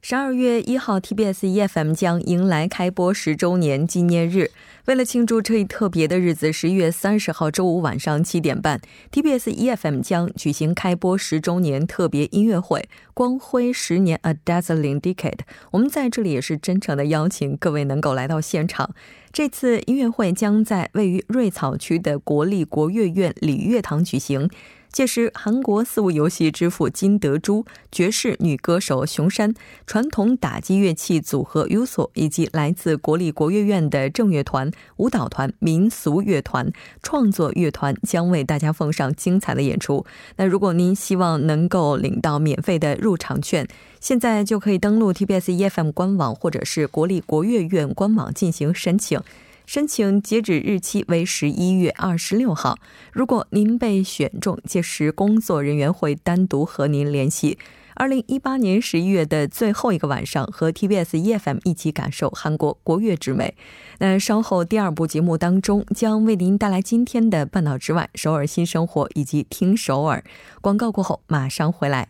十二月一号，TBS EFM 将迎来开播十周年纪念日。为了庆祝这一特别的日子，十一月三十号周五晚上七点半，TBS EFM 将举行开播十周年特别音乐会——光辉十年 （A Dazzling Decade）。我们在这里也是真诚的邀请各位能够来到现场。这次音乐会将在位于瑞草区的国立国乐院礼乐堂举行。届时，韩国四物游戏之父金德洙、爵士女歌手熊山、传统打击乐器组合 USO 以及来自国立国乐院的正乐团、舞蹈团、民俗乐团、创作乐团将为大家奉上精彩的演出。那如果您希望能够领到免费的入场券，现在就可以登录 TBS EFM 官网或者是国立国乐院官网进行申请。申请截止日期为十一月二十六号。如果您被选中，届时工作人员会单独和您联系。二零一八年十一月的最后一个晚上，和 TBS EFM 一起感受韩国国乐之美。那稍后第二部节目当中，将为您带来今天的《半岛之外》、首尔新生活以及听首尔。广告过后马上回来。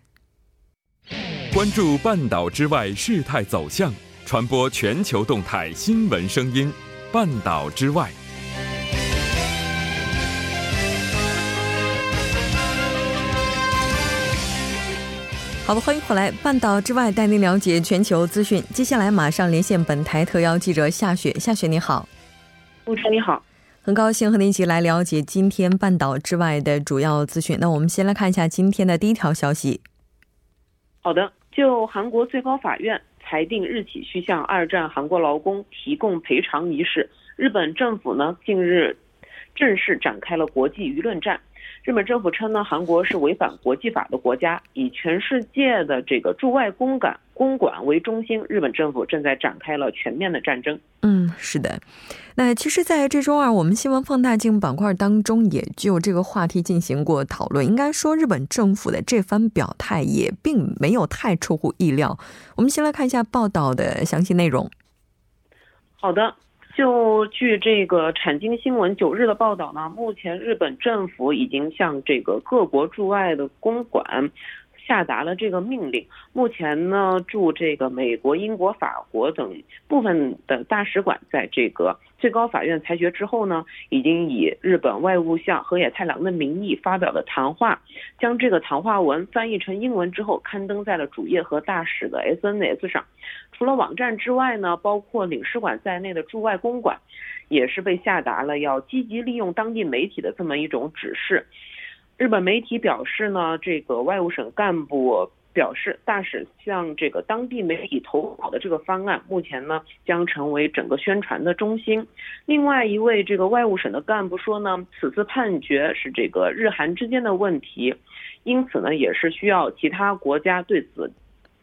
关注半岛之外事态走向，传播全球动态新闻声音。半岛之外，好的，欢迎回来。半岛之外，带您了解全球资讯。接下来马上连线本台特邀记者夏雪。夏雪，你好。陆晨，你好。很高兴和您一起来了解今天半岛之外的主要资讯。那我们先来看一下今天的第一条消息。好的，就韩国最高法院。裁定日起需向二战韩国劳工提供赔偿一事，日本政府呢近日正式展开了国际舆论战。日本政府称呢，韩国是违反国际法的国家，以全世界的这个驻外公馆公馆为中心，日本政府正在展开了全面的战争。嗯，是的。那其实，在这周二，我们新闻放大镜板块当中也就这个话题进行过讨论。应该说，日本政府的这番表态也并没有太出乎意料。我们先来看一下报道的详细内容。好的。就据这个产经新闻九日的报道呢，目前日本政府已经向这个各国驻外的公馆下达了这个命令。目前呢，驻这个美国、英国、法国等部分的大使馆在这个。最高法院裁决之后呢，已经以日本外务相河野太郎的名义发表了谈话，将这个谈话文翻译成英文之后刊登在了主页和大使的 SNS 上。除了网站之外呢，包括领事馆在内的驻外公馆，也是被下达了要积极利用当地媒体的这么一种指示。日本媒体表示呢，这个外务省干部。表示，大使向这个当地媒体投稿的这个方案，目前呢将成为整个宣传的中心。另外一位这个外务省的干部说呢，此次判决是这个日韩之间的问题，因此呢也是需要其他国家对此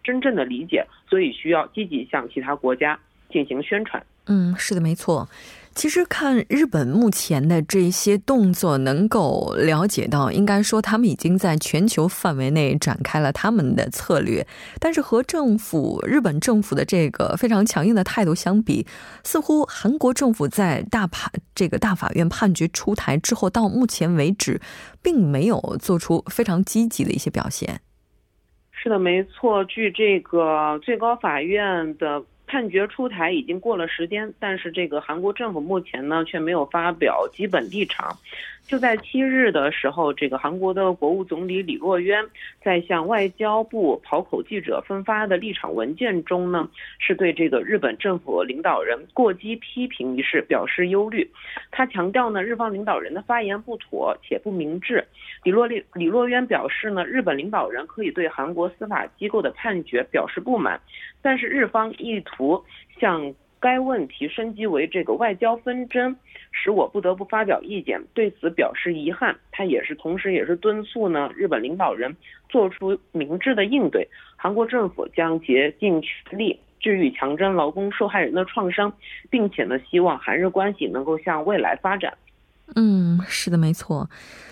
真正的理解，所以需要积极向其他国家进行宣传。嗯，是的，没错。其实看日本目前的这些动作，能够了解到，应该说他们已经在全球范围内展开了他们的策略。但是和政府日本政府的这个非常强硬的态度相比，似乎韩国政府在大判这个大法院判决出台之后，到目前为止，并没有做出非常积极的一些表现。是的，没错。据这个最高法院的。判决出台已经过了时间，但是这个韩国政府目前呢却没有发表基本立场。就在七日的时候，这个韩国的国务总理李洛渊在向外交部跑口记者分发的立场文件中呢，是对这个日本政府领导人过激批评一事表示忧虑。他强调呢，日方领导人的发言不妥且不明智。李洛李李洛渊表示呢，日本领导人可以对韩国司法机构的判决表示不满，但是日方意图向该问题升级为这个外交纷争。使我不得不发表意见，对此表示遗憾。他也是同时也是敦促呢日本领导人做出明智的应对。韩国政府将竭尽全力治愈强征劳工受害人的创伤，并且呢，希望韩日关系能够向未来发展。嗯，是的，没错。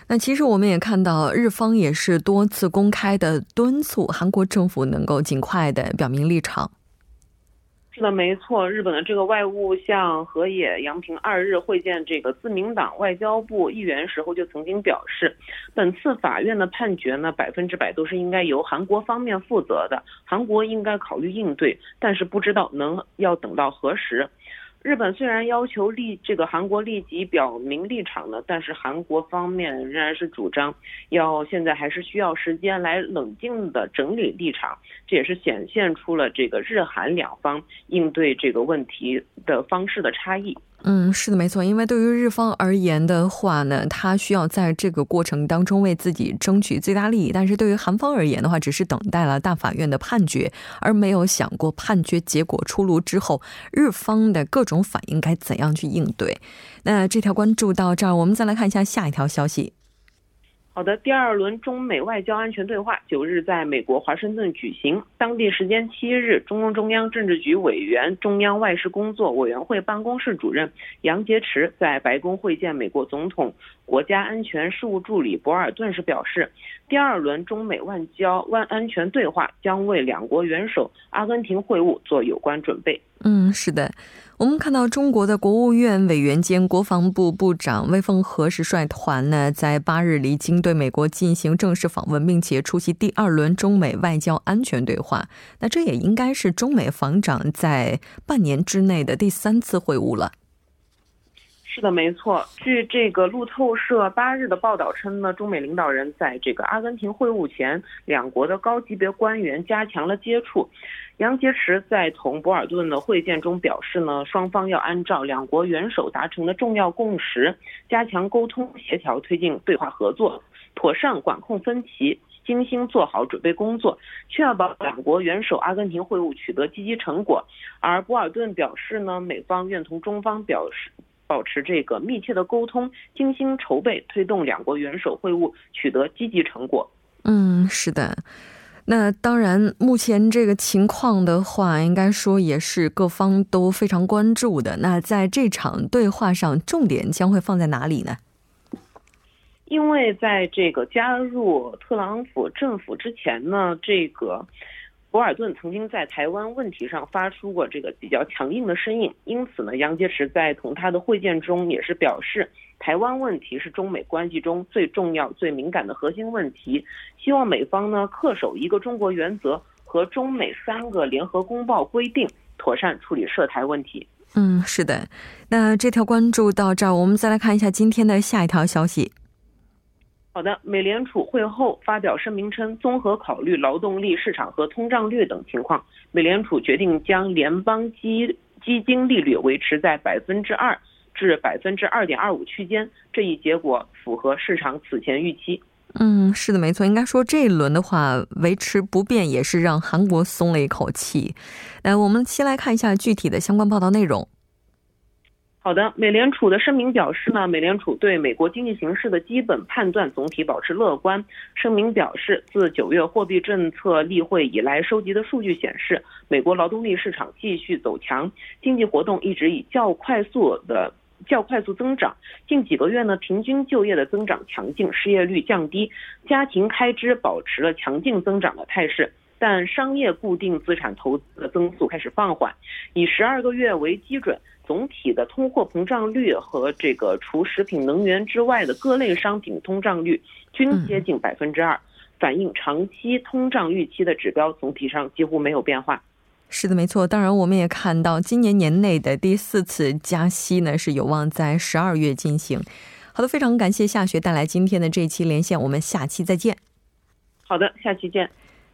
那其实我们也看到，日方也是多次公开的敦促韩国政府能够尽快的表明立场。是的，没错。日本的这个外务相河野洋平二日会见这个自民党外交部议员时候，就曾经表示，本次法院的判决呢，百分之百都是应该由韩国方面负责的，韩国应该考虑应对，但是不知道能要等到何时。日本虽然要求立这个韩国立即表明立场呢，但是韩国方面仍然是主张要现在还是需要时间来冷静的整理立场，这也是显现出了这个日韩两方应对这个问题的方式的差异。嗯，是的，没错。因为对于日方而言的话呢，他需要在这个过程当中为自己争取最大利益；但是对于韩方而言的话，只是等待了大法院的判决，而没有想过判决结果出炉之后，日方的各种反应该怎样去应对。那这条关注到这儿，我们再来看一下下一条消息。好的，第二轮中美外交安全对话九日在美国华盛顿举行。当地时间七日，中共中央政治局委员、中央外事工作委员会办公室主任杨洁篪在白宫会见美国总统国家安全事务助理博尔顿时表示，第二轮中美外交万安全对话将为两国元首阿根廷会晤做有关准备。嗯，是的。我们看到中国的国务院委员兼国防部部长魏凤和是率团呢，在八日离京对美国进行正式访问，并且出席第二轮中美外交安全对话。那这也应该是中美防长在半年之内的第三次会晤了。是的，没错。据这个路透社八日的报道称呢，中美领导人在这个阿根廷会晤前，两国的高级别官员加强了接触。杨洁篪在同博尔顿的会见中表示呢，双方要按照两国元首达成的重要共识，加强沟通协调，推进对话合作，妥善管控分歧，精心做好准备工作，确保两国元首阿根廷会晤取得积极成果。而博尔顿表示呢，美方愿同中方表示保持这个密切的沟通，精心筹备，推动两国元首会晤取得积极成果。嗯，是的。那当然，目前这个情况的话，应该说也是各方都非常关注的。那在这场对话上，重点将会放在哪里呢？因为在这个加入特朗普政府之前呢，这个。博尔顿曾经在台湾问题上发出过这个比较强硬的声音，因此呢，杨洁篪在同他的会见中也是表示，台湾问题是中美关系中最重要、最敏感的核心问题，希望美方呢恪守一个中国原则和中美三个联合公报规定，妥善处理涉台问题。嗯，是的。那这条关注到这儿，我们再来看一下今天的下一条消息。好的，美联储会后发表声明称，综合考虑劳动力市场和通胀率等情况，美联储决定将联邦基基金利率维持在百分之二至百分之二点二五区间。这一结果符合市场此前预期。嗯，是的，没错。应该说这一轮的话维持不变，也是让韩国松了一口气。来，我们先来看一下具体的相关报道内容。好的，美联储的声明表示呢，美联储对美国经济形势的基本判断总体保持乐观。声明表示，自九月货币政策例会以来，收集的数据显示，美国劳动力市场继续走强，经济活动一直以较快速的较快速增长。近几个月呢，平均就业的增长强劲，失业率降低，家庭开支保持了强劲增长的态势，但商业固定资产投资的增速开始放缓，以十二个月为基准。总体的通货膨胀率和这个除食品、能源之外的各类商品通胀率均接近百分之二，反映长期通胀预期的指标总体上几乎没有变化。是的，没错。当然，我们也看到今年年内的第四次加息呢是有望在十二月进行。好的，非常感谢夏雪带来今天的这一期连线，我们下期再见。好的，下期见。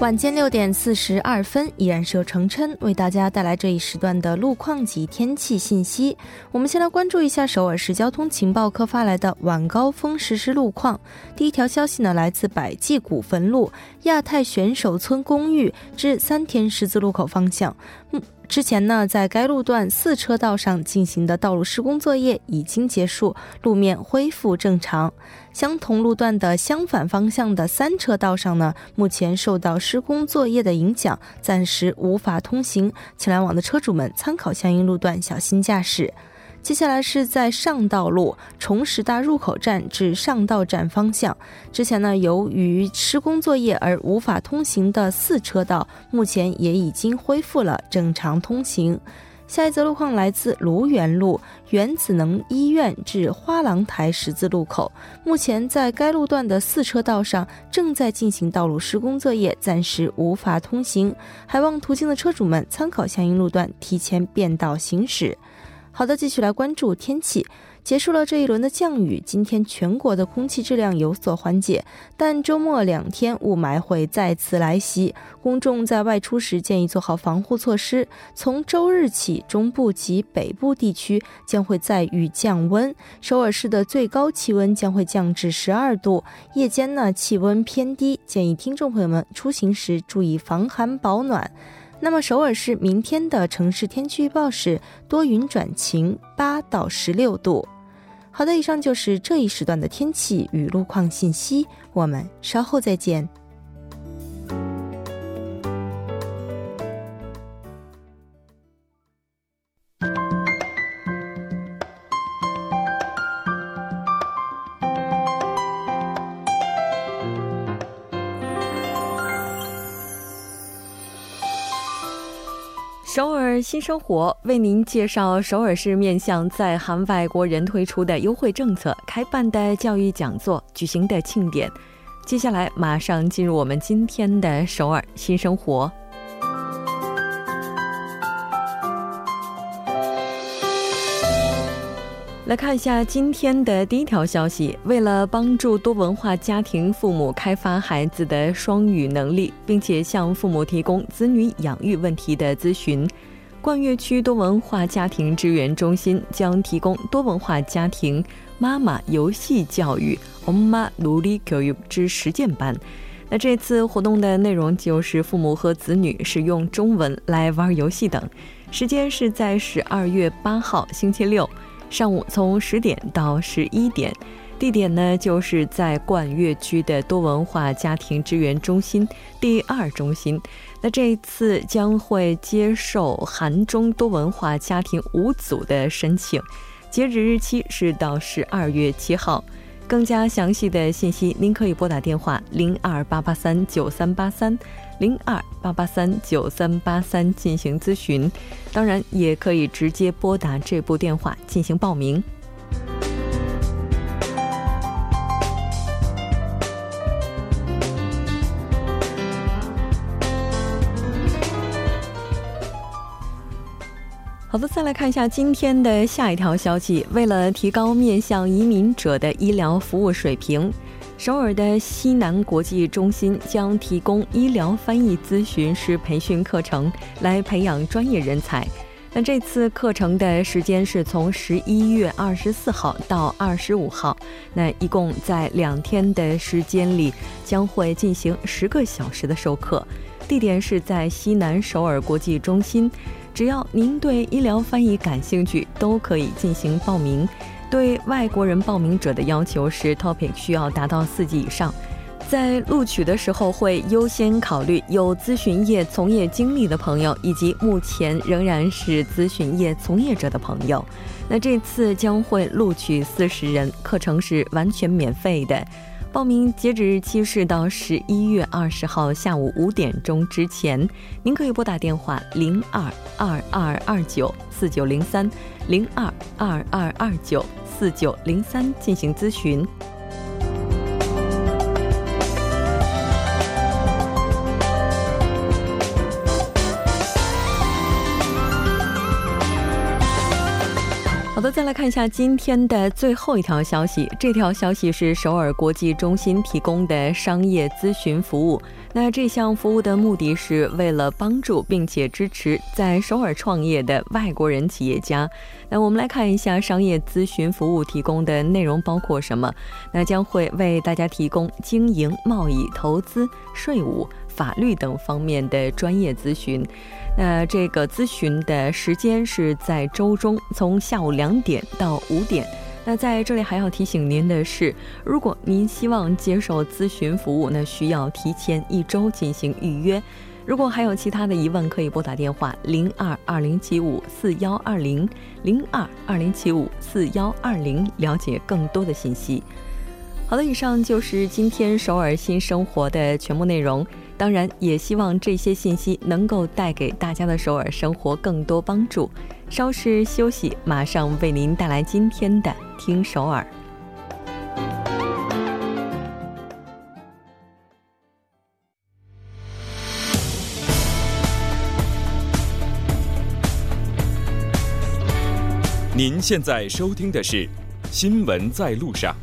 晚间六点四十二分，依然是由程琛为大家带来这一时段的路况及天气信息。我们先来关注一下首尔市交通情报科发来的晚高峰实时路况。第一条消息呢，来自百济古坟路亚太选手村公寓至三田十字路口方向。嗯之前呢，在该路段四车道上进行的道路施工作业已经结束，路面恢复正常。相同路段的相反方向的三车道上呢，目前受到施工作业的影响，暂时无法通行，请来往的车主们参考相应路段，小心驾驶。接下来是在上道路崇实大入口站至上道站方向，之前呢由于施工作业而无法通行的四车道，目前也已经恢复了正常通行。下一则路况来自卢园路原子能医院至花廊台十字路口，目前在该路段的四车道上正在进行道路施工作业，暂时无法通行，还望途经的车主们参考相应路段，提前变道行驶。好的，继续来关注天气。结束了这一轮的降雨，今天全国的空气质量有所缓解，但周末两天雾霾会再次来袭，公众在外出时建议做好防护措施。从周日起，中部及北部地区将会再遇降温，首尔市的最高气温将会降至十二度，夜间呢气温偏低，建议听众朋友们出行时注意防寒保暖。那么首尔市明天的城市天气预报是多云转晴，八到十六度。好的，以上就是这一时段的天气与路况信息，我们稍后再见。新生活为您介绍首尔市面向在韩外国人推出的优惠政策、开办的教育讲座、举行的庆典。接下来马上进入我们今天的首尔新生活。来看一下今天的第一条消息。为了帮助多文化家庭父母开发孩子的双语能力，并且向父母提供子女养育问题的咨询，冠岳区多文化家庭支援中心将提供多文化家庭妈妈游戏教育 “Omma 努力教育”之实践班。那这次活动的内容就是父母和子女使用中文来玩游戏等。时间是在十二月八号星期六上午，从十点到十一点。地点呢就是在冠岳区的多文化家庭支援中心第二中心。那这一次将会接受韩中多文化家庭五组的申请，截止日期是到十二月七号。更加详细的信息，您可以拨打电话零二八八三九三八三。零二八八三九三八三进行咨询，当然也可以直接拨打这部电话进行报名。好的，再来看一下今天的下一条消息。为了提高面向移民者的医疗服务水平。首尔的西南国际中心将提供医疗翻译咨询师培训课程，来培养专业人才。那这次课程的时间是从十一月二十四号到二十五号，那一共在两天的时间里将会进行十个小时的授课，地点是在西南首尔国际中心。只要您对医疗翻译感兴趣，都可以进行报名。对外国人报名者的要求是，Topic 需要达到四级以上。在录取的时候，会优先考虑有咨询业从业经历的朋友，以及目前仍然是咨询业从业者的朋友。那这次将会录取四十人，课程是完全免费的。报名截止日期是到十一月二十号下午五点钟之前。您可以拨打电话零二二二二九四九零三零二二二二九四九零三进行咨询。再来看一下今天的最后一条消息。这条消息是首尔国际中心提供的商业咨询服务。那这项服务的目的是为了帮助并且支持在首尔创业的外国人企业家。那我们来看一下商业咨询服务提供的内容包括什么？那将会为大家提供经营、贸易、投资、税务、法律等方面的专业咨询。那这个咨询的时间是在周中，从下午两点到五点。那在这里还要提醒您的是，如果您希望接受咨询服务，那需要提前一周进行预约。如果还有其他的疑问，可以拨打电话零二二零七五四幺二零零二二零七五四幺二零了解更多的信息。好的，以上就是今天首尔新生活的全部内容。当然，也希望这些信息能够带给大家的首尔生活更多帮助。稍事休息，马上为您带来今天的《听首尔》。您现在收听的是《新闻在路上》。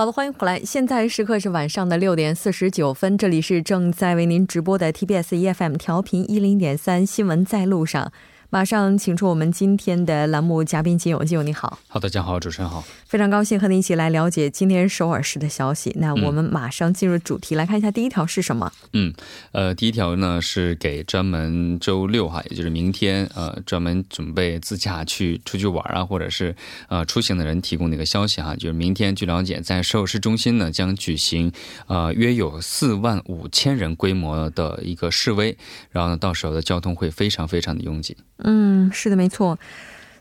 好的，欢迎回来。现在时刻是晚上的六点四十九分，这里是正在为您直播的 TBS EFM 调频一零点三新闻在路上。马上请出我们今天的栏目嘉宾金勇，金勇你好。好，大家好，主持人好，非常高兴和您一起来了解今天首尔市的消息。那我们马上进入主题，来看一下第一条是什么？嗯，呃，第一条呢是给专门周六哈，也就是明天，呃，专门准备自驾去出去玩啊，或者是呃出行的人提供的一个消息哈，就是明天据了解，在首尔市中心呢将举行呃约有四万五千人规模的一个示威，然后呢到时候的交通会非常非常的拥挤。嗯，是的，没错。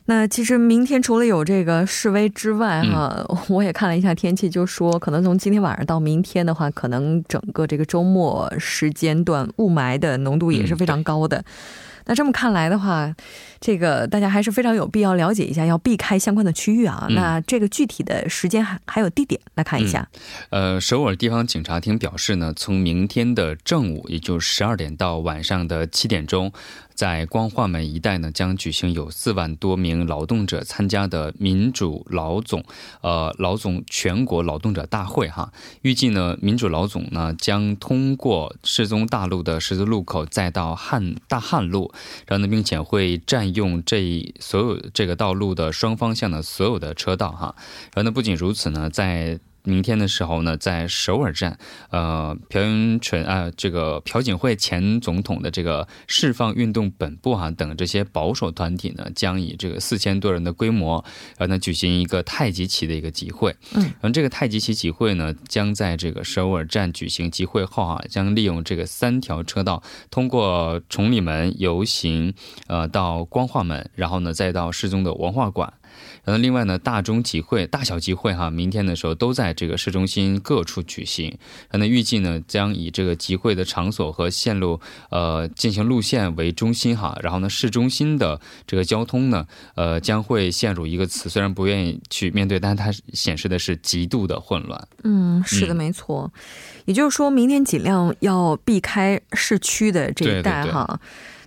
那其实明天除了有这个示威之外，哈，我也看了一下天气，就说可能从今天晚上到明天的话，可能整个这个周末时间段雾霾的浓度也是非常高的。那这么看来的话，这个大家还是非常有必要了解一下，要避开相关的区域啊。那这个具体的时间还还有地点来看一下。呃，首尔地方警察厅表示呢，从明天的正午，也就十二点到晚上的七点钟。在光化门一带呢，将举行有四万多名劳动者参加的民主老总，呃，老总全国劳动者大会哈。预计呢，民主老总呢将通过世宗大路的十字路口，再到汉大汉路，然后呢，并且会占用这所有这个道路的双方向的所有的车道哈。然后呢，不仅如此呢，在明天的时候呢，在首尔站，呃，朴元淳啊，这个朴槿惠前总统的这个释放运动本部哈等这些保守团体呢，将以这个四千多人的规模，然后呢举行一个太极旗的一个集会。嗯，然后这个太极旗集会呢，将在这个首尔站举行集会后啊，将利用这个三条车道，通过崇礼门游行，呃，到光化门，然后呢再到世宗的文化馆。然后另外呢，大中集会、大小集会哈，明天的时候都在这个市中心各处举行。那预计呢，将以这个集会的场所和线路呃进行路线为中心哈。然后呢，市中心的这个交通呢，呃，将会陷入一个词，虽然不愿意去面对，但是它显示的是极度的混乱。嗯，是的，没错。也就是说明天尽量要避开市区的这一带哈。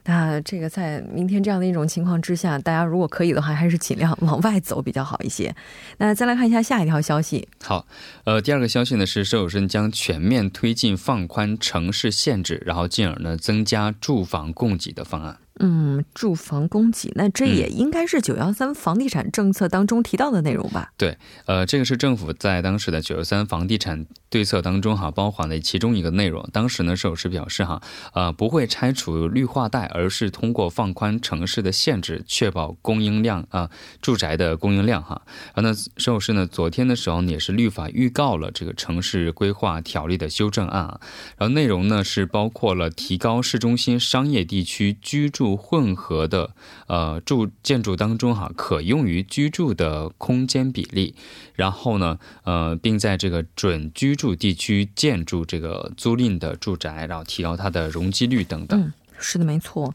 那这个在明天这样的一种情况之下，大家如果可以的话，还是尽量往外走比较好一些。那再来看一下下一条消息。好，呃，第二个消息呢是，首尔市将全面推进放宽城市限制，然后进而呢增加住房供给的方案。嗯，住房供给，那这也应该是九幺三房地产政策当中提到的内容吧？对，呃，这个是政府在当时的九幺三房地产对策当中哈，包含的其中一个内容。当时呢，首尔市表示哈，呃，不会拆除绿化带，而是通过放宽城市的限制，确保供应量啊，住宅的供应量哈。然后呢，首尔市呢，昨天的时候也是律法预告了这个城市规划条例的修正案啊。然后内容呢是包括了提高市中心商业地区居住。混合的呃住建筑当中哈，可用于居住的空间比例，然后呢呃，并在这个准居住地区建筑这个租赁的住宅，然后提高它的容积率等等。是的，没错。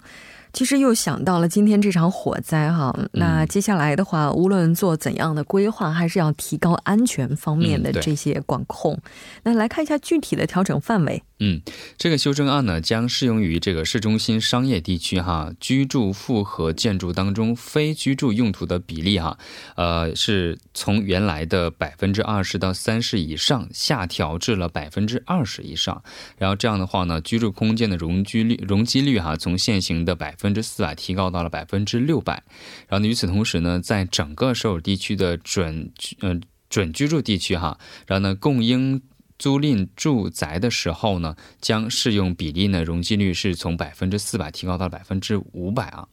其实又想到了今天这场火灾哈，那接下来的话，无论做怎样的规划，还是要提高安全方面的这些管控。那来看一下具体的调整范围。嗯，这个修正案呢，将适用于这个市中心商业地区哈，居住复合建筑当中非居住用途的比例哈，呃，是从原来的百分之二十到三十以上下调至了百分之二十以上。然后这样的话呢，居住空间的容积率容积率哈，从现行的百分之四百提高到了百分之六百。然后呢，与此同时呢，在整个首尔地区的准呃准居住地区哈，然后呢，供应。租赁住宅的时候呢，将适用比例呢，容积率是从百分之四百提高到百分之五百啊。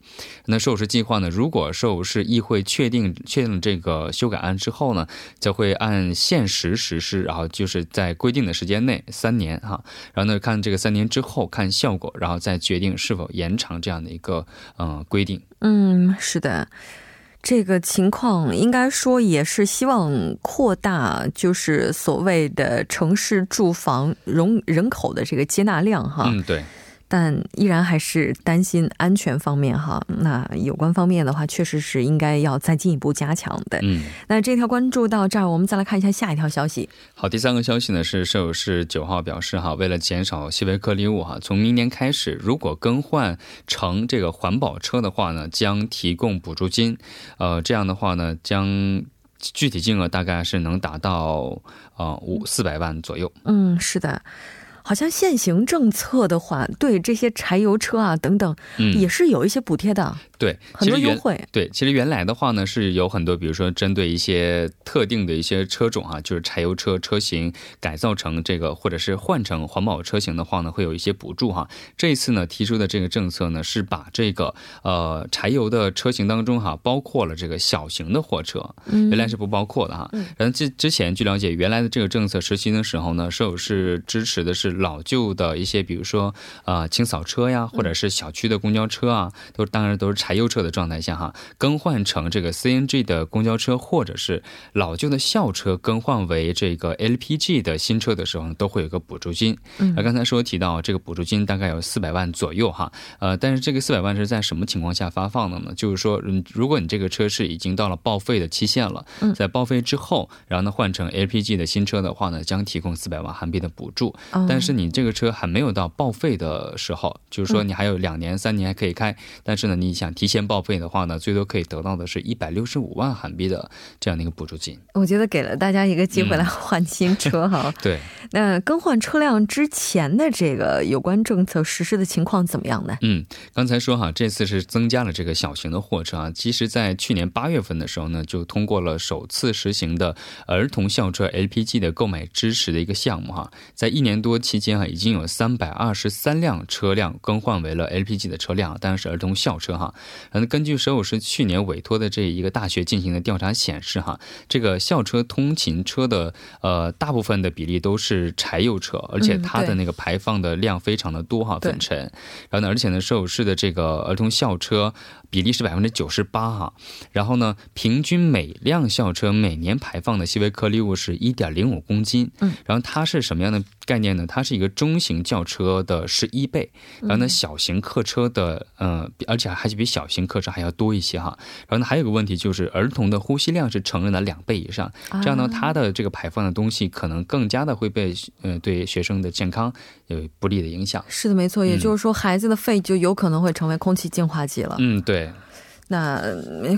那首尔市计划呢，如果首尔市议会确定确定这个修改案之后呢，则会按现实实施，然后就是在规定的时间内三年哈，然后呢看这个三年之后看效果，然后再决定是否延长这样的一个嗯规定。嗯，是的。这个情况应该说也是希望扩大，就是所谓的城市住房容人口的这个接纳量哈。嗯，对。但依然还是担心安全方面哈，那有关方面的话，确实是应该要再进一步加强的。嗯，那这条关注到这儿，我们再来看一下下一条消息。好，第三个消息呢是舍友市九号表示哈，为了减少细微颗粒物哈，从明年开始，如果更换成这个环保车的话呢，将提供补助金。呃，这样的话呢，将具体金额大概是能达到呃五四百万左右。嗯，是的。好像现行政策的话，对这些柴油车啊等等，也是有一些补贴的。对，很多优惠。对，其实原来的话呢，是有很多，比如说针对一些特定的一些车种啊，就是柴油车车型改造成这个，或者是换成环保车型的话呢，会有一些补助哈。这一次呢，提出的这个政策呢，是把这个呃柴油的车型当中哈，包括了这个小型的货车，原来是不包括的哈。然后之之前据了解，原来的这个政策实行的时候呢，是有是支持的是。老旧的一些，比如说呃清扫车呀，或者是小区的公交车啊，都当然都是柴油车的状态下哈，更换成这个 CNG 的公交车，或者是老旧的校车更换为这个 LPG 的新车的时候，都会有个补助金。那刚才说提到这个补助金大概有四百万左右哈，呃，但是这个四百万是在什么情况下发放的呢？就是说，如果你这个车是已经到了报废的期限了，在报废之后，然后呢换成 LPG 的新车的话呢，将提供四百万韩币的补助，但。是你这个车还没有到报废的时候，就是说你还有两年、三年还可以开，但是呢，你想提前报废的话呢，最多可以得到的是一百六十五万韩币的这样的一个补助金。我觉得给了大家一个机会来换新车哈。对，那更换车辆之前的这个有关政策实施的情况怎么样呢？嗯，刚才说哈，这次是增加了这个小型的货车啊。其实，在去年八月份的时候呢，就通过了首次实行的儿童校车 LPG 的购买支持的一个项目哈，在一年多。期间哈，已经有三百二十三辆车辆更换为了 LPG 的车辆，当然是儿童校车哈。嗯，根据首尔市去年委托的这一个大学进行的调查显示哈，这个校车通勤车的呃大部分的比例都是柴油车，而且它的那个排放的量非常的多哈，粉尘。然后呢，而且呢，首尔市的这个儿童校车。比例是百分之九十八哈，然后呢，平均每辆校车每年排放的细微颗粒物是一点零五公斤，嗯，然后它是什么样的概念呢？它是一个中型轿车的十一倍，然后呢，小型客车的，呃，而且还是比小型客车还要多一些哈。然后呢，还有个问题就是，儿童的呼吸量是成人的两倍以上，这样呢，他的这个排放的东西可能更加的会被，呃，对学生的健康有不利的影响。是的，没错，也就是说，孩子的肺就有可能会成为空气净化剂了。嗯，对。那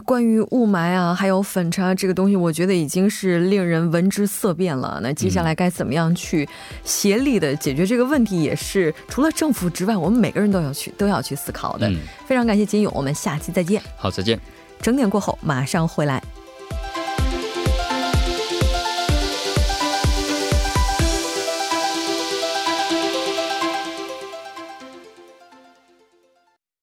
关于雾霾啊，还有粉尘啊，这个东西，我觉得已经是令人闻之色变了。那接下来该怎么样去协力的解决这个问题，也是除了政府之外，我们每个人都要去都要去思考的。非常感谢金勇，我们下期再见。好，再见。整点过后马上回来。